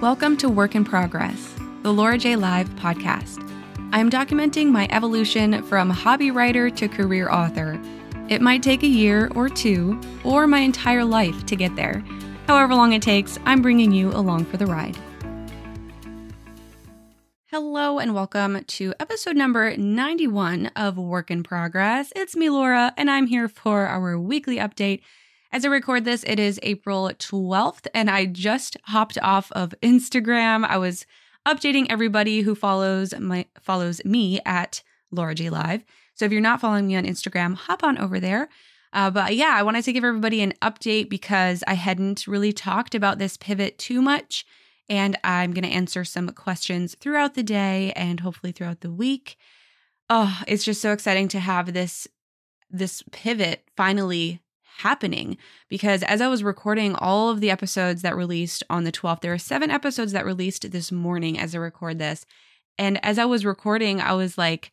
Welcome to Work in Progress, the Laura Jay Live podcast. I'm documenting my evolution from hobby writer to career author. It might take a year or two, or my entire life to get there. However long it takes, I'm bringing you along for the ride. Hello, and welcome to episode number 91 of Work in Progress. It's me, Laura, and I'm here for our weekly update as I record this, it is April 12th, and I just hopped off of Instagram. I was updating everybody who follows my follows me at Laura Jay Live. So if you're not following me on Instagram, hop on over there. Uh, but yeah, I wanted to give everybody an update because I hadn't really talked about this pivot too much. And I'm going to answer some questions throughout the day and hopefully throughout the week. Oh, it's just so exciting to have this this pivot finally happening because as I was recording all of the episodes that released on the 12th, there are seven episodes that released this morning as I record this. And as I was recording, I was like,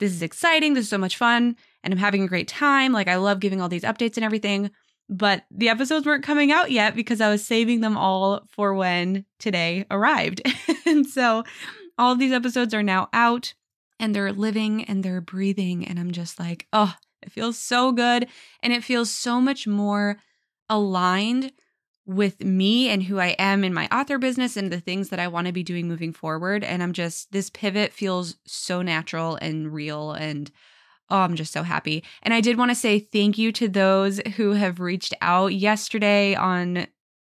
this is exciting. This is so much fun. And I'm having a great time. Like, I love giving all these updates and everything. But the episodes weren't coming out yet because I was saving them all for when today arrived. and so all of these episodes are now out and they're living and they're breathing. And I'm just like, oh, it feels so good and it feels so much more aligned with me and who I am in my author business and the things that I want to be doing moving forward. And I'm just, this pivot feels so natural and real. And oh, I'm just so happy. And I did want to say thank you to those who have reached out yesterday on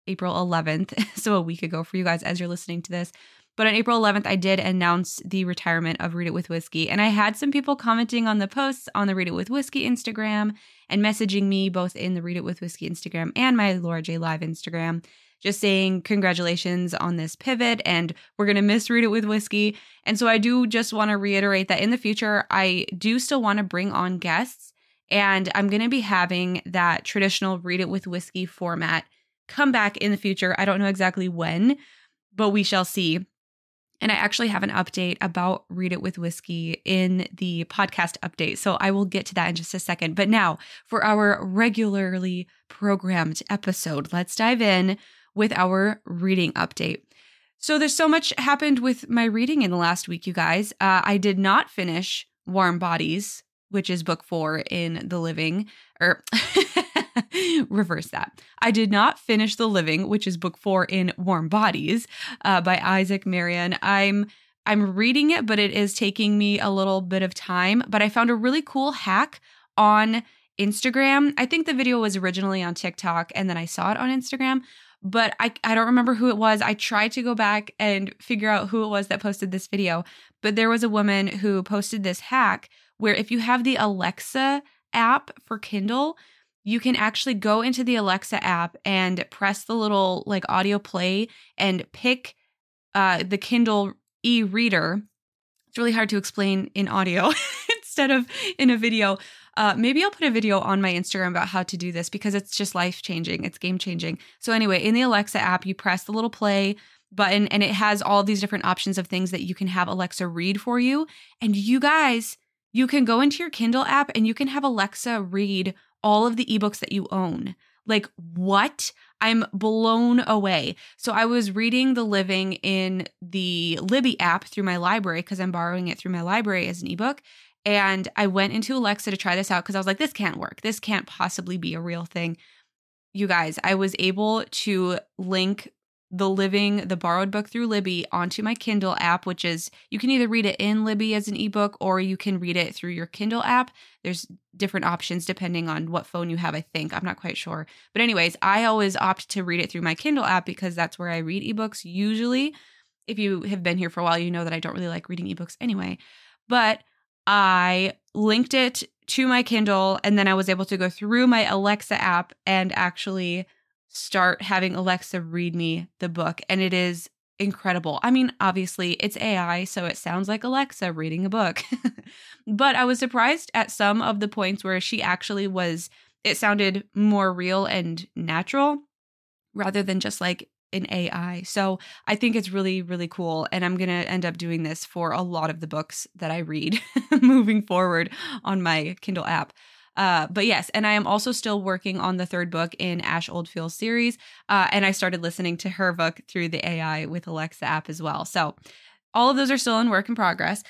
April 11th. So a week ago for you guys as you're listening to this. But on April 11th, I did announce the retirement of Read It With Whiskey. And I had some people commenting on the posts on the Read It With Whiskey Instagram and messaging me both in the Read It With Whiskey Instagram and my Laura Jay Live Instagram, just saying congratulations on this pivot and we're going to miss Read It With Whiskey. And so I do just want to reiterate that in the future, I do still want to bring on guests. And I'm going to be having that traditional Read It With Whiskey format come back in the future. I don't know exactly when, but we shall see. And I actually have an update about Read It with Whiskey in the podcast update. So I will get to that in just a second. But now for our regularly programmed episode, let's dive in with our reading update. So there's so much happened with my reading in the last week, you guys. Uh, I did not finish Warm Bodies, which is book four in the living, or reverse that. I did not finish The Living, which is book four in Warm Bodies uh, by Isaac Marion. I'm I'm reading it, but it is taking me a little bit of time. But I found a really cool hack on Instagram. I think the video was originally on TikTok and then I saw it on Instagram, but I, I don't remember who it was. I tried to go back and figure out who it was that posted this video, but there was a woman who posted this hack where if you have the Alexa app for Kindle, you can actually go into the Alexa app and press the little like audio play and pick uh, the Kindle e reader. It's really hard to explain in audio instead of in a video. Uh, maybe I'll put a video on my Instagram about how to do this because it's just life changing. It's game changing. So, anyway, in the Alexa app, you press the little play button and it has all these different options of things that you can have Alexa read for you. And you guys, you can go into your Kindle app and you can have Alexa read all of the ebooks that you own. Like, what? I'm blown away. So, I was reading The Living in the Libby app through my library because I'm borrowing it through my library as an ebook. And I went into Alexa to try this out because I was like, this can't work. This can't possibly be a real thing. You guys, I was able to link the living the borrowed book through libby onto my kindle app which is you can either read it in libby as an ebook or you can read it through your kindle app. There's different options depending on what phone you have i think. I'm not quite sure. But anyways i always opt to read it through my kindle app because that's where i read ebooks usually. If you have been here for a while you know that i don't really like reading ebooks anyway. But i linked it to my kindle and then i was able to go through my alexa app and actually start having Alexa read me the book. And it is incredible. I mean, obviously, it's AI, so it sounds like Alexa reading a book. but I was surprised at some of the points where she actually was, it sounded more real and natural rather than just like an AI. So I think it's really, really cool. And I'm going to end up doing this for a lot of the books that I read moving forward on my Kindle app. Uh, but yes, and I am also still working on the third book in Ash Oldfield's series. Uh, and I started listening to her book through the AI with Alexa app as well. So all of those are still in work in progress.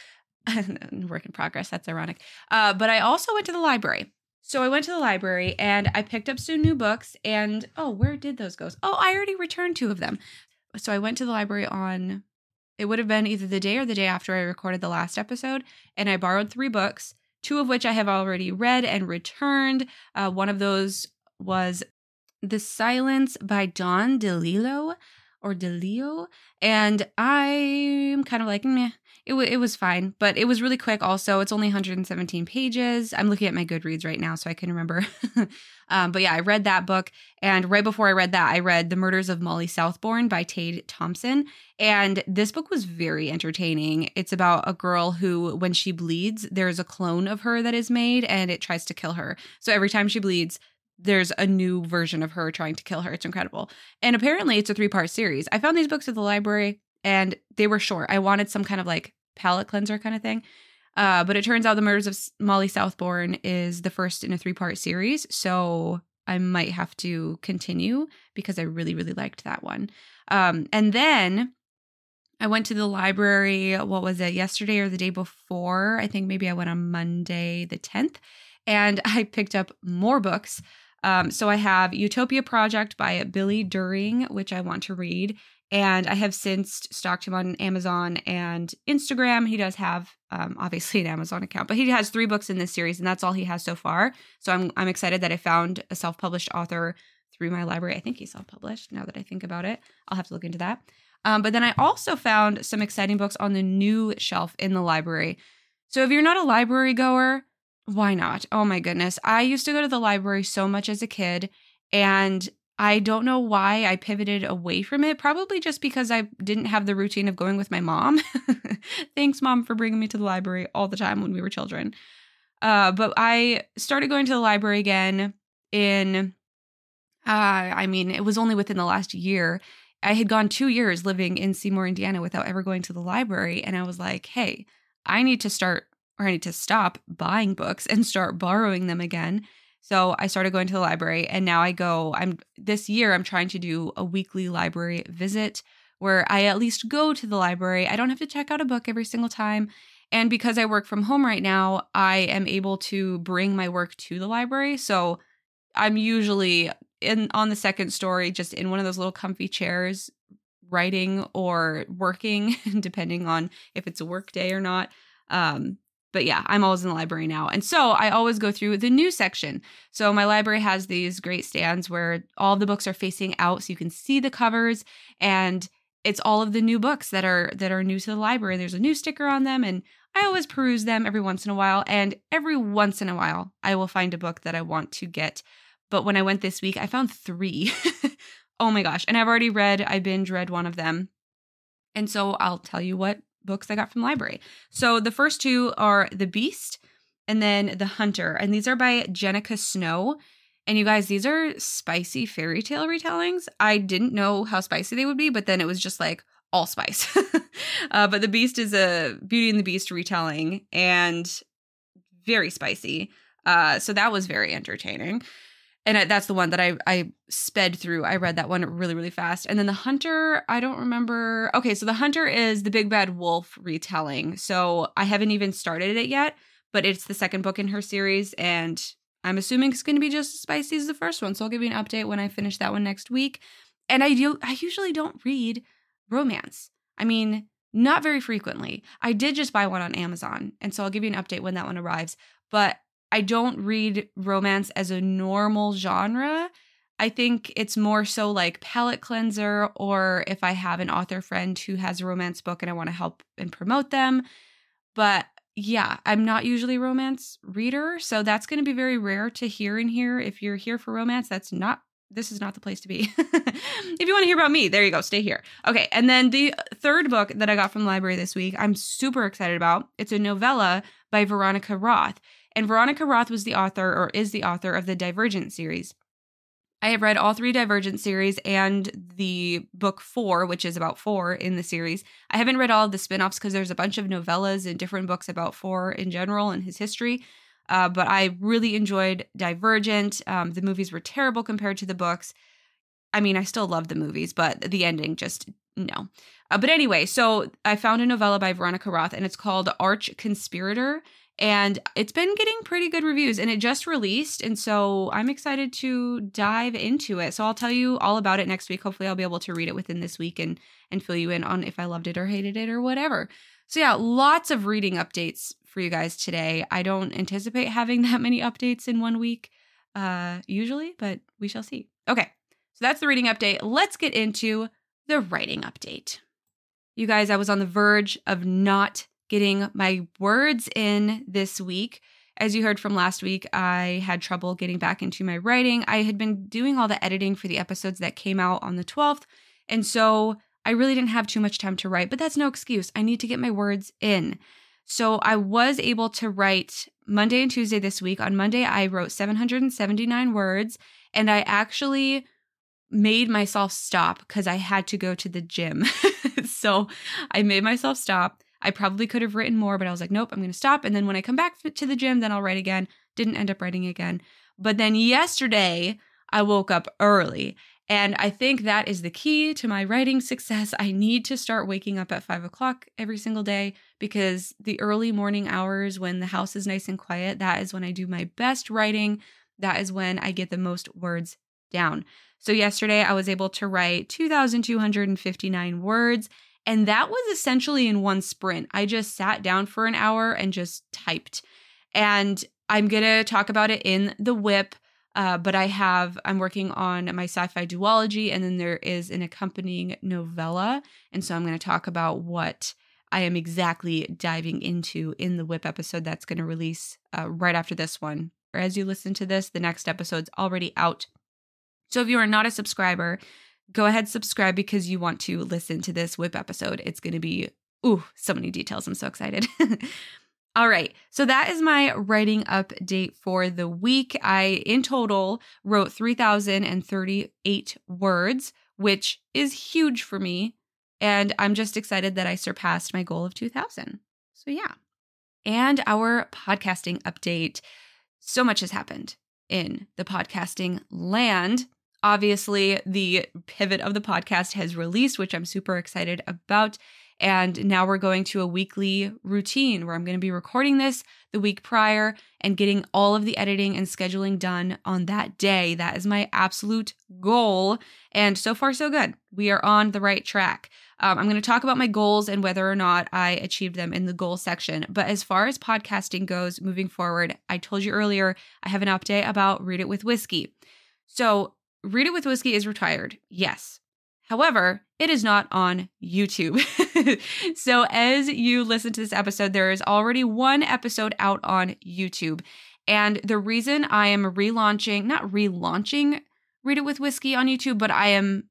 work in progress. That's ironic. Uh, but I also went to the library. So I went to the library and I picked up some new books. And oh, where did those go? Oh, I already returned two of them. So I went to the library on, it would have been either the day or the day after I recorded the last episode. And I borrowed three books, two of which I have already read and returned. Uh, one of those was The Silence by Don DeLillo or DeLeo. And I'm kind of like, meh, it, w- it was fine, but it was really quick also. It's only 117 pages. I'm looking at my Goodreads right now so I can remember. um, but yeah, I read that book. And right before I read that, I read The Murders of Molly Southbourne by Tade Thompson. And this book was very entertaining. It's about a girl who, when she bleeds, there's a clone of her that is made and it tries to kill her. So every time she bleeds, there's a new version of her trying to kill her. It's incredible. And apparently it's a three part series. I found these books at the library and they were short. I wanted some kind of like palate cleanser kind of thing. Uh, but it turns out The Murders of Molly Southbourne is the first in a three part series. So I might have to continue because I really, really liked that one. Um, and then I went to the library, what was it, yesterday or the day before? I think maybe I went on Monday the 10th, and I picked up more books. Um, so I have Utopia Project by Billy During, which I want to read. And I have since stalked him on Amazon and Instagram. He does have um, obviously an Amazon account, but he has three books in this series, and that's all he has so far. So I'm I'm excited that I found a self-published author through my library. I think he's self-published. Now that I think about it, I'll have to look into that. Um, but then I also found some exciting books on the new shelf in the library. So if you're not a library goer, why not? Oh my goodness. I used to go to the library so much as a kid, and I don't know why I pivoted away from it. Probably just because I didn't have the routine of going with my mom. Thanks, mom, for bringing me to the library all the time when we were children. Uh, but I started going to the library again in, uh, I mean, it was only within the last year. I had gone two years living in Seymour, Indiana without ever going to the library. And I was like, hey, I need to start or I need to stop buying books and start borrowing them again. So I started going to the library and now I go I'm this year I'm trying to do a weekly library visit where I at least go to the library. I don't have to check out a book every single time. And because I work from home right now, I am able to bring my work to the library. So I'm usually in on the second story just in one of those little comfy chairs writing or working depending on if it's a work day or not. Um, but yeah, I'm always in the library now. And so I always go through the new section. So my library has these great stands where all the books are facing out so you can see the covers and it's all of the new books that are that are new to the library. There's a new sticker on them and I always peruse them every once in a while and every once in a while I will find a book that I want to get. But when I went this week, I found 3. oh my gosh, and I've already read I binge read one of them. And so I'll tell you what books I got from the library. So the first two are The Beast and then The Hunter. And these are by Jennika Snow. And you guys, these are spicy fairy tale retellings. I didn't know how spicy they would be, but then it was just like all spice. uh, but The Beast is a Beauty and the Beast retelling and very spicy. Uh, so that was very entertaining and that's the one that I I sped through. I read that one really really fast. And then the Hunter, I don't remember. Okay, so the Hunter is the Big Bad Wolf retelling. So I haven't even started it yet, but it's the second book in her series and I'm assuming it's going to be just as spicy as the first one. So I'll give you an update when I finish that one next week. And I do I usually don't read romance. I mean, not very frequently. I did just buy one on Amazon, and so I'll give you an update when that one arrives. But I don't read romance as a normal genre. I think it's more so like palate cleanser, or if I have an author friend who has a romance book and I want to help and promote them. But yeah, I'm not usually a romance reader, so that's going to be very rare to hear in here. If you're here for romance, that's not this is not the place to be. if you want to hear about me, there you go, stay here. Okay, and then the third book that I got from the library this week, I'm super excited about. It's a novella by Veronica Roth. And Veronica Roth was the author, or is the author, of the Divergent series. I have read all three Divergent series and the book four, which is about four in the series. I haven't read all of the spin offs because there's a bunch of novellas and different books about four in general and his history. Uh, but I really enjoyed Divergent. Um, the movies were terrible compared to the books. I mean, I still love the movies, but the ending just no. Uh, but anyway, so I found a novella by Veronica Roth, and it's called Arch Conspirator, and it's been getting pretty good reviews, and it just released, and so I'm excited to dive into it. So I'll tell you all about it next week. Hopefully, I'll be able to read it within this week and and fill you in on if I loved it or hated it or whatever. So yeah, lots of reading updates for you guys today. I don't anticipate having that many updates in one week, uh, usually, but we shall see. Okay, so that's the reading update. Let's get into the writing update. You guys, I was on the verge of not getting my words in this week. As you heard from last week, I had trouble getting back into my writing. I had been doing all the editing for the episodes that came out on the 12th. And so I really didn't have too much time to write, but that's no excuse. I need to get my words in. So I was able to write Monday and Tuesday this week. On Monday, I wrote 779 words, and I actually made myself stop because I had to go to the gym. so I made myself stop. I probably could have written more, but I was like, nope, I'm going to stop. And then when I come back to the gym, then I'll write again. Didn't end up writing again. But then yesterday, I woke up early. And I think that is the key to my writing success. I need to start waking up at five o'clock every single day because the early morning hours when the house is nice and quiet, that is when I do my best writing. That is when I get the most words down. So, yesterday I was able to write 2,259 words, and that was essentially in one sprint. I just sat down for an hour and just typed. And I'm going to talk about it in the whip. Uh, but I have, I'm working on my sci fi duology, and then there is an accompanying novella. And so I'm going to talk about what I am exactly diving into in the whip episode that's going to release uh, right after this one. Or as you listen to this, the next episode's already out. So if you are not a subscriber, go ahead subscribe because you want to listen to this whip episode. It's going to be ooh, so many details. I'm so excited. All right. So that is my writing update for the week. I in total wrote 3038 words, which is huge for me, and I'm just excited that I surpassed my goal of 2000. So yeah. And our podcasting update. So much has happened in the podcasting land obviously the pivot of the podcast has released, which I'm super excited about. And now we're going to a weekly routine where I'm going to be recording this the week prior and getting all of the editing and scheduling done on that day. That is my absolute goal. And so far, so good. We are on the right track. Um, I'm going to talk about my goals and whether or not I achieved them in the goal section. But as far as podcasting goes moving forward, I told you earlier, I have an update about Read It with Whiskey. So Read It with Whiskey is retired, yes. However, it is not on YouTube. so, as you listen to this episode, there is already one episode out on YouTube. And the reason I am relaunching, not relaunching Read It with Whiskey on YouTube, but I am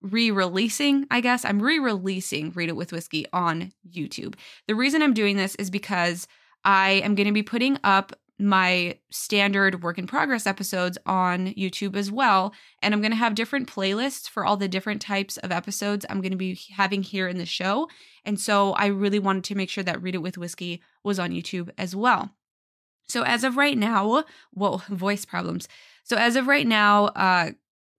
re releasing, I guess, I'm re releasing Read It with Whiskey on YouTube. The reason I'm doing this is because I am going to be putting up my standard work in progress episodes on YouTube as well. And I'm going to have different playlists for all the different types of episodes I'm going to be having here in the show. And so I really wanted to make sure that Read It with Whiskey was on YouTube as well. So as of right now, whoa, voice problems. So as of right now, uh,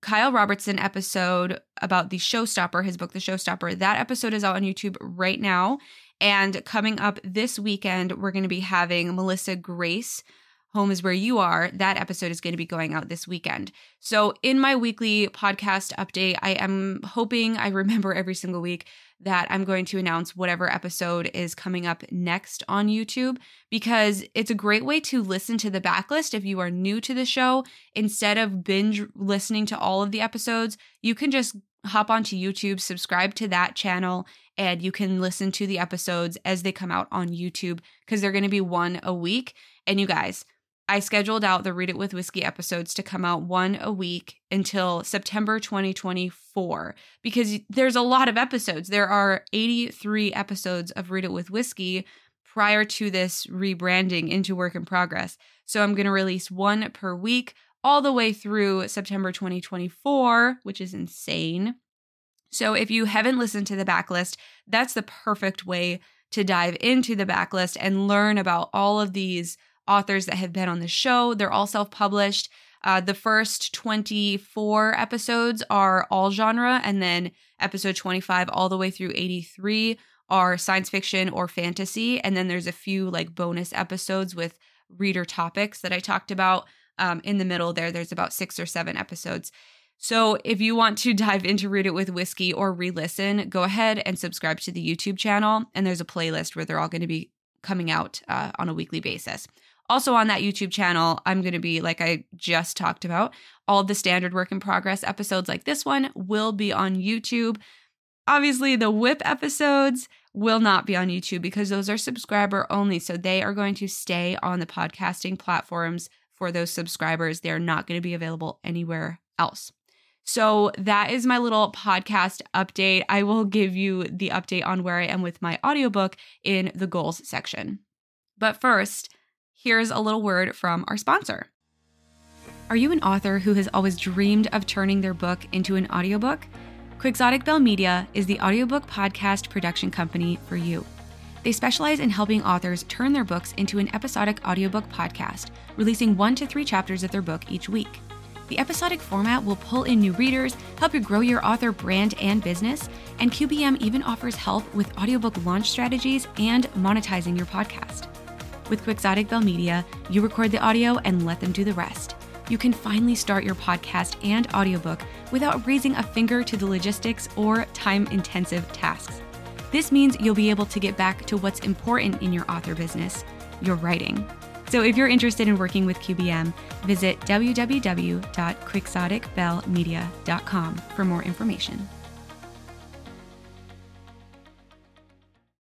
Kyle Robertson episode about the Showstopper, his book, The Showstopper, that episode is out on YouTube right now. And coming up this weekend, we're going to be having Melissa Grace. Home is where you are. That episode is going to be going out this weekend. So, in my weekly podcast update, I am hoping I remember every single week that I'm going to announce whatever episode is coming up next on YouTube because it's a great way to listen to the backlist if you are new to the show. Instead of binge listening to all of the episodes, you can just hop onto YouTube, subscribe to that channel, and you can listen to the episodes as they come out on YouTube because they're going to be one a week. And you guys, I scheduled out the Read It with Whiskey episodes to come out one a week until September 2024 because there's a lot of episodes. There are 83 episodes of Read It with Whiskey prior to this rebranding into work in progress. So I'm going to release one per week all the way through September 2024, which is insane. So if you haven't listened to the backlist, that's the perfect way to dive into the backlist and learn about all of these authors that have been on the show. They're all self published. Uh, the first 24 episodes are all genre, and then episode 25 all the way through 83 are science fiction or fantasy. And then there's a few like bonus episodes with reader topics that I talked about. Um, in the middle there, there's about six or seven episodes. So if you want to dive into Read It with Whiskey or re listen, go ahead and subscribe to the YouTube channel. And there's a playlist where they're all going to be coming out uh, on a weekly basis. Also, on that YouTube channel, I'm going to be, like I just talked about, all the standard work in progress episodes like this one will be on YouTube. Obviously, the whip episodes will not be on YouTube because those are subscriber only. So they are going to stay on the podcasting platforms for those subscribers. They're not going to be available anywhere else. So that is my little podcast update. I will give you the update on where I am with my audiobook in the goals section. But first, here's a little word from our sponsor. Are you an author who has always dreamed of turning their book into an audiobook? Quixotic Belle Media is the audiobook podcast production company for you. They specialize in helping authors turn their books into an episodic audiobook podcast, releasing one to three chapters of their book each week. The episodic format will pull in new readers, help you grow your author brand and business, and QBM even offers help with audiobook launch strategies and monetizing your podcast. With Quixotic Belle Media, you record the audio and let them do the rest. You can finally start your podcast and audiobook without raising a finger to the logistics or time intensive tasks. This means you'll be able to get back to what's important in your author business your writing. So if you're interested in working with QBM, visit www.quixoticbellemedia.com for more information.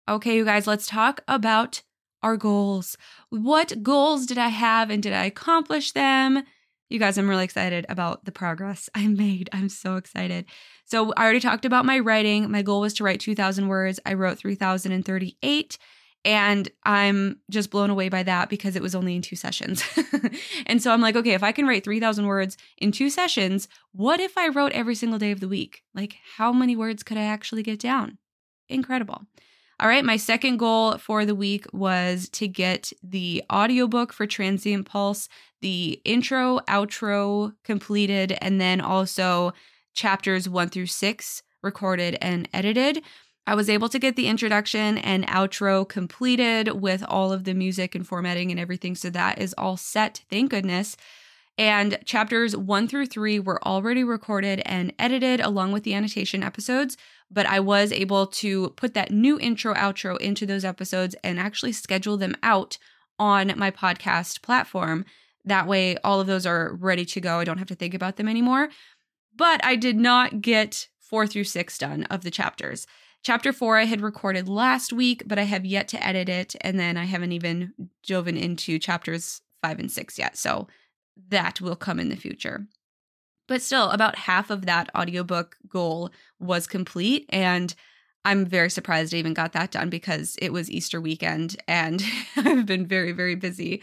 Okay, you guys, let's talk about our goals. What goals did I have and did I accomplish them? You guys, I'm really excited about the progress I made. I'm so excited. So, I already talked about my writing. My goal was to write 2,000 words. I wrote 3,038. And I'm just blown away by that because it was only in two sessions. and so I'm like, okay, if I can write 3,000 words in two sessions, what if I wrote every single day of the week? Like, how many words could I actually get down? Incredible. All right, my second goal for the week was to get the audiobook for Transient Pulse, the intro, outro completed, and then also chapters one through six recorded and edited. I was able to get the introduction and outro completed with all of the music and formatting and everything. So that is all set, thank goodness. And chapters one through three were already recorded and edited along with the annotation episodes but I was able to put that new intro outro into those episodes and actually schedule them out on my podcast platform. That way, all of those are ready to go. I don't have to think about them anymore. But I did not get four through six done of the chapters. Chapter four I had recorded last week, but I have yet to edit it. And then I haven't even dove into chapters five and six yet. So that will come in the future. But still, about half of that audiobook goal was complete. And I'm very surprised I even got that done because it was Easter weekend and I've been very, very busy.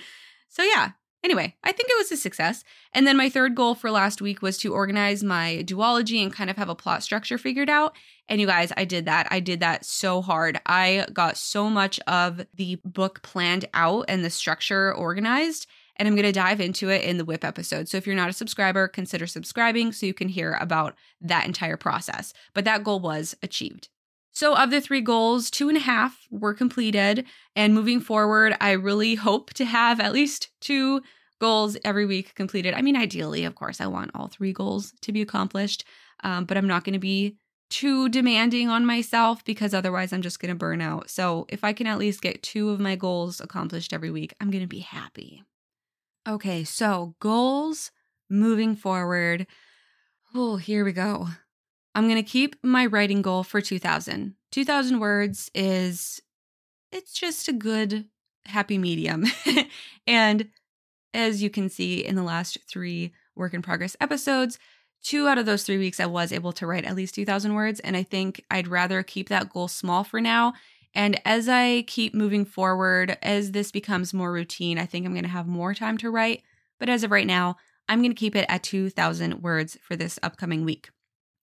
So, yeah, anyway, I think it was a success. And then my third goal for last week was to organize my duology and kind of have a plot structure figured out. And you guys, I did that. I did that so hard. I got so much of the book planned out and the structure organized and I'm going to dive into it in the whip episode. So if you're not a subscriber, consider subscribing so you can hear about that entire process. But that goal was achieved. So, of the three goals, two and a half were completed. And moving forward, I really hope to have at least two goals every week completed. I mean, ideally, of course, I want all three goals to be accomplished, um, but I'm not going to be too demanding on myself because otherwise I'm just going to burn out. So, if I can at least get two of my goals accomplished every week, I'm going to be happy. Okay, so goals moving forward. Oh, here we go. I'm going to keep my writing goal for 2000. 2000 words is it's just a good happy medium. and as you can see in the last 3 work in progress episodes, two out of those 3 weeks I was able to write at least 2000 words and I think I'd rather keep that goal small for now and as I keep moving forward, as this becomes more routine, I think I'm going to have more time to write. But as of right now, I'm going to keep it at 2,000 words for this upcoming week.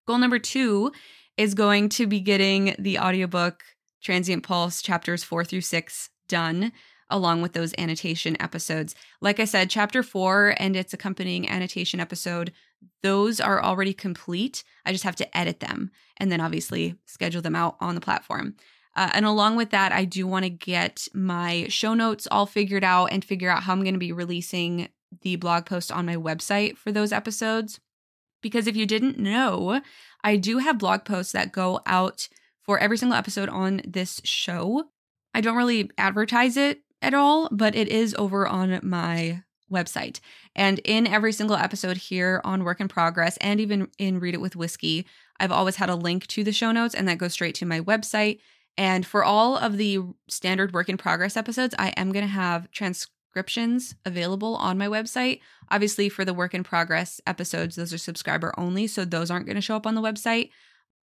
Goal number two is going to be getting the audiobook Transient Pulse chapters four through six done. along with those annotation episodes. Like I said, chapter four and its accompanying annotation episode, those are already complete. I just have to edit them and then obviously schedule them out on the platform. Uh, and along with that, I do want to get my show notes all figured out and figure out how I'm going to be releasing the blog post on my website for those episodes. Because if you didn't know, I do have blog posts that go out for every single episode on this show. I don't really advertise it at all, but it is over on my website. And in every single episode here on Work in Progress and even in Read It with Whiskey, I've always had a link to the show notes and that goes straight to my website. And for all of the standard Work in Progress episodes, I am going to have transcriptions available on my website. Obviously, for the Work in Progress episodes, those are subscriber only, so those aren't going to show up on the website.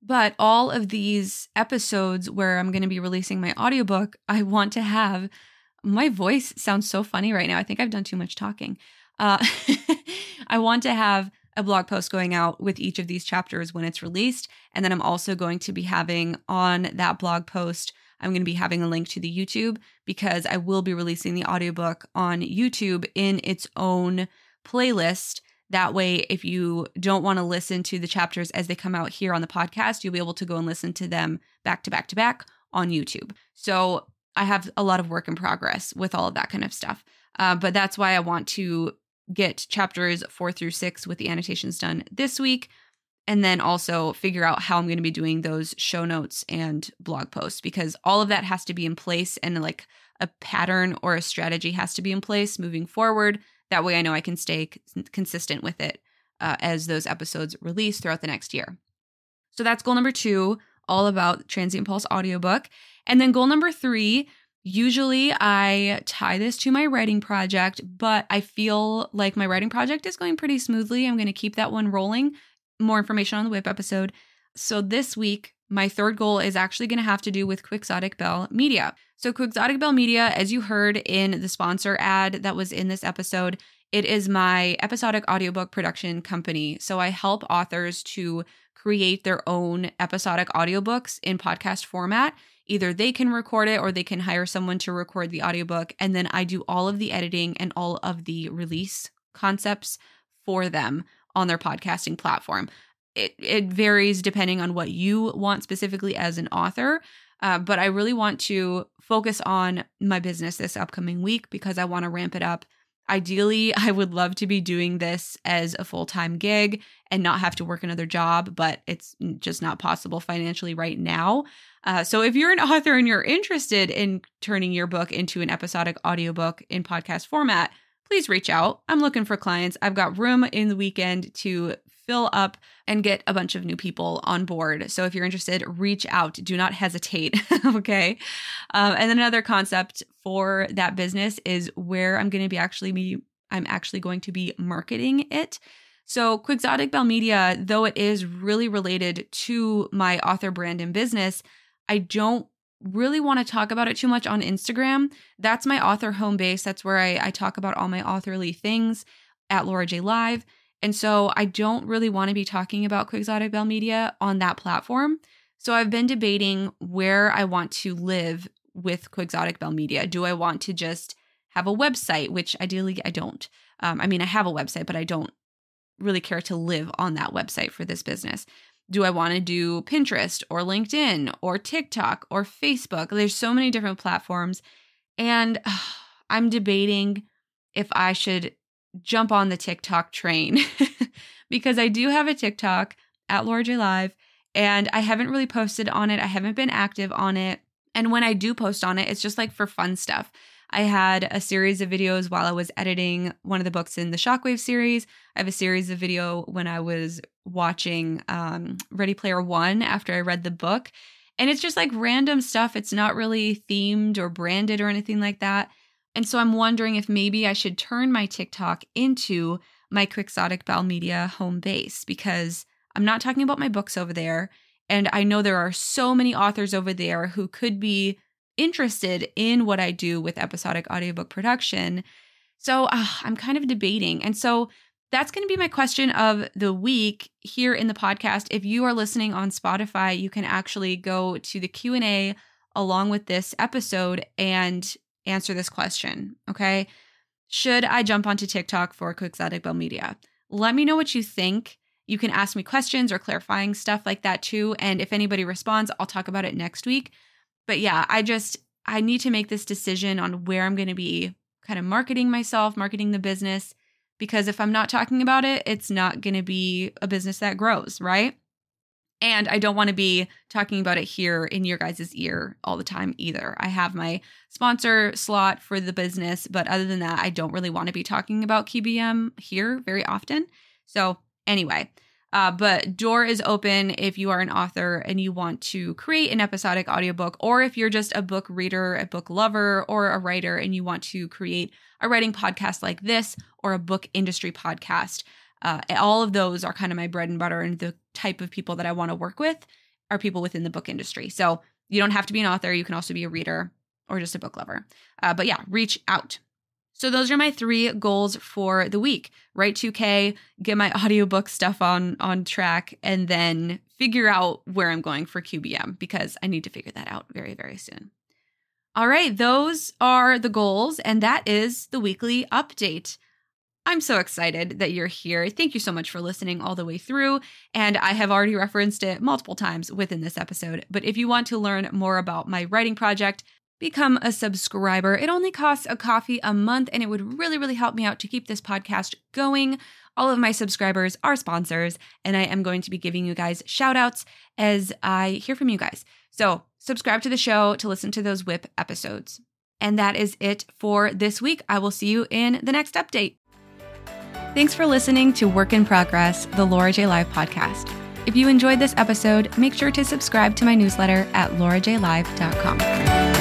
But all of these episodes where I'm going to be releasing my audiobook, I want to have my voice sounds so funny right now. I think I've done too much talking. Uh, I want to have a blog post going out with each of these chapters when it's released. And then I'm also going to be having on that blog post, I'm going to be having a link to the YouTube because I will be releasing the audiobook on YouTube in its own playlist. That way, if you don't want to listen to the chapters as they come out here on the podcast, you'll be able to go and listen to them back to back to back on YouTube. So I have a lot of work in progress with all of that kind of stuff. Uh, but that's why I want to get chapters four through six with the annotations done this week. And then also figure out how I'm going to be doing those show notes and blog posts because all of that has to be in place and like a pattern or a strategy has to be in place moving forward. That way I know I can stay consistent with it uh, as those episodes release throughout the next year. So that's goal number two, all about Transient Pulse audiobook. And then goal number three, usually I tie this to my writing project, but I feel like my writing project is going pretty smoothly. I'm going to keep that one rolling. More information on the whip episode. So this week, my third goal is actually going to have to do with Quixotic Belle Media. So, Quixotic Belle Media, as you heard in the sponsor ad that was in this episode, it is my episodic audiobook production company. So, I help authors to create their own episodic audiobooks in podcast format either they can record it or they can hire someone to record the audiobook and then I do all of the editing and all of the release concepts for them on their podcasting platform. It it varies depending on what you want specifically as an author. Uh, but I really want to focus on my business this upcoming week because I want to ramp it up. Ideally, I would love to be doing this as a full time gig and not have to work another job, but it's just not possible financially right now. Uh, so if you're an author and you're interested in turning your book into an episodic audiobook in podcast format, please reach out. I'm looking for clients. I've got room in the weekend to fill up and get a bunch of new people on board. So if you're interested, reach out. Do not hesitate. okay. Um, and then another concept for that business is where I'm going to be actually be I'm actually going to be marketing it. So Quixotic Belle Media, though it is really related to my author brand and business, I don't really want to talk about it too much on Instagram. That's my author home base. That's where I, I talk about all my authorly things at Laura Jay Live. And so I don't really want to be talking about Quixotic Belle Media on that platform. So I've been debating where I want to live with Quixotic Belle Media. Do I want to just have a website, which ideally I don't. Um, I mean, I have a website, but I don't really care to live on that website for this business. Do I want to do Pinterest or LinkedIn or TikTok or Facebook? There's so many different platforms. And uh, I'm debating if I should jump on the TikTok train because I do have a TikTok at Laura Jay Live and I haven't really posted on it. I haven't been active on it. And when I do post on it, it's just like for fun stuff. I had a series of videos while I was editing one of the books in the Shockwave series. I have a series of video when I was watching um, Ready Player One after I read the book. And it's just like random stuff. It's not really themed or branded or anything like that. And so I'm wondering if maybe I should turn my TikTok into my Quixotic Belle Media home base because I'm not talking about my books over there. And I know there are so many authors over there who could be interested in what I do with episodic audiobook production. So uh, I'm kind of debating. And so that's going to be my question of the week here in the podcast. If you are listening on Spotify, you can actually go to the Q&A along with this episode and answer this question. Okay. Should I jump onto TikTok for Quixotic Belle Media? Let me know what you think. You can ask me questions or clarifying stuff like that too. And if anybody responds, I'll talk about it next week. But yeah, I just, I need to make this decision on where I'm going to be kind of marketing myself, marketing the business. Because if I'm not talking about it, it's not going to be a business that grows, right? And I don't want to be talking about it here in your guys' ear all the time either. I have my sponsor slot for the business, but other than that, I don't really want to be talking about QBM here very often. So, anyway, uh, but door is open if you are an author and you want to create an episodic audiobook, or if you're just a book reader, a book lover, or a writer and you want to create a writing podcast like this or a book industry podcast. Uh, all of those are kind of my bread and butter, and the type of people that I want to work with are people within the book industry. So you don't have to be an author; you can also be a reader or just a book lover. Uh, but yeah, reach out. So those are my three goals for the week. Write 2K, get my audiobook stuff on on track, and then figure out where I'm going for QBM because I need to figure that out very, very soon. All right, those are the goals, and that is the weekly update. I'm so excited that you're here. Thank you so much for listening all the way through. And I have already referenced it multiple times within this episode. But if you want to learn more about my writing project, become a subscriber. It only costs a coffee a month, and it would really, really help me out to keep this podcast going. All of my subscribers are sponsors, and I am going to be giving you guys shout outs as I hear from you guys. So, subscribe to the show to listen to those whip episodes. And that is it for this week. I will see you in the next update. Thanks for listening to Work in Progress, the Laura Jay Live podcast. If you enjoyed this episode, make sure to subscribe to my newsletter at laurajaylive.com.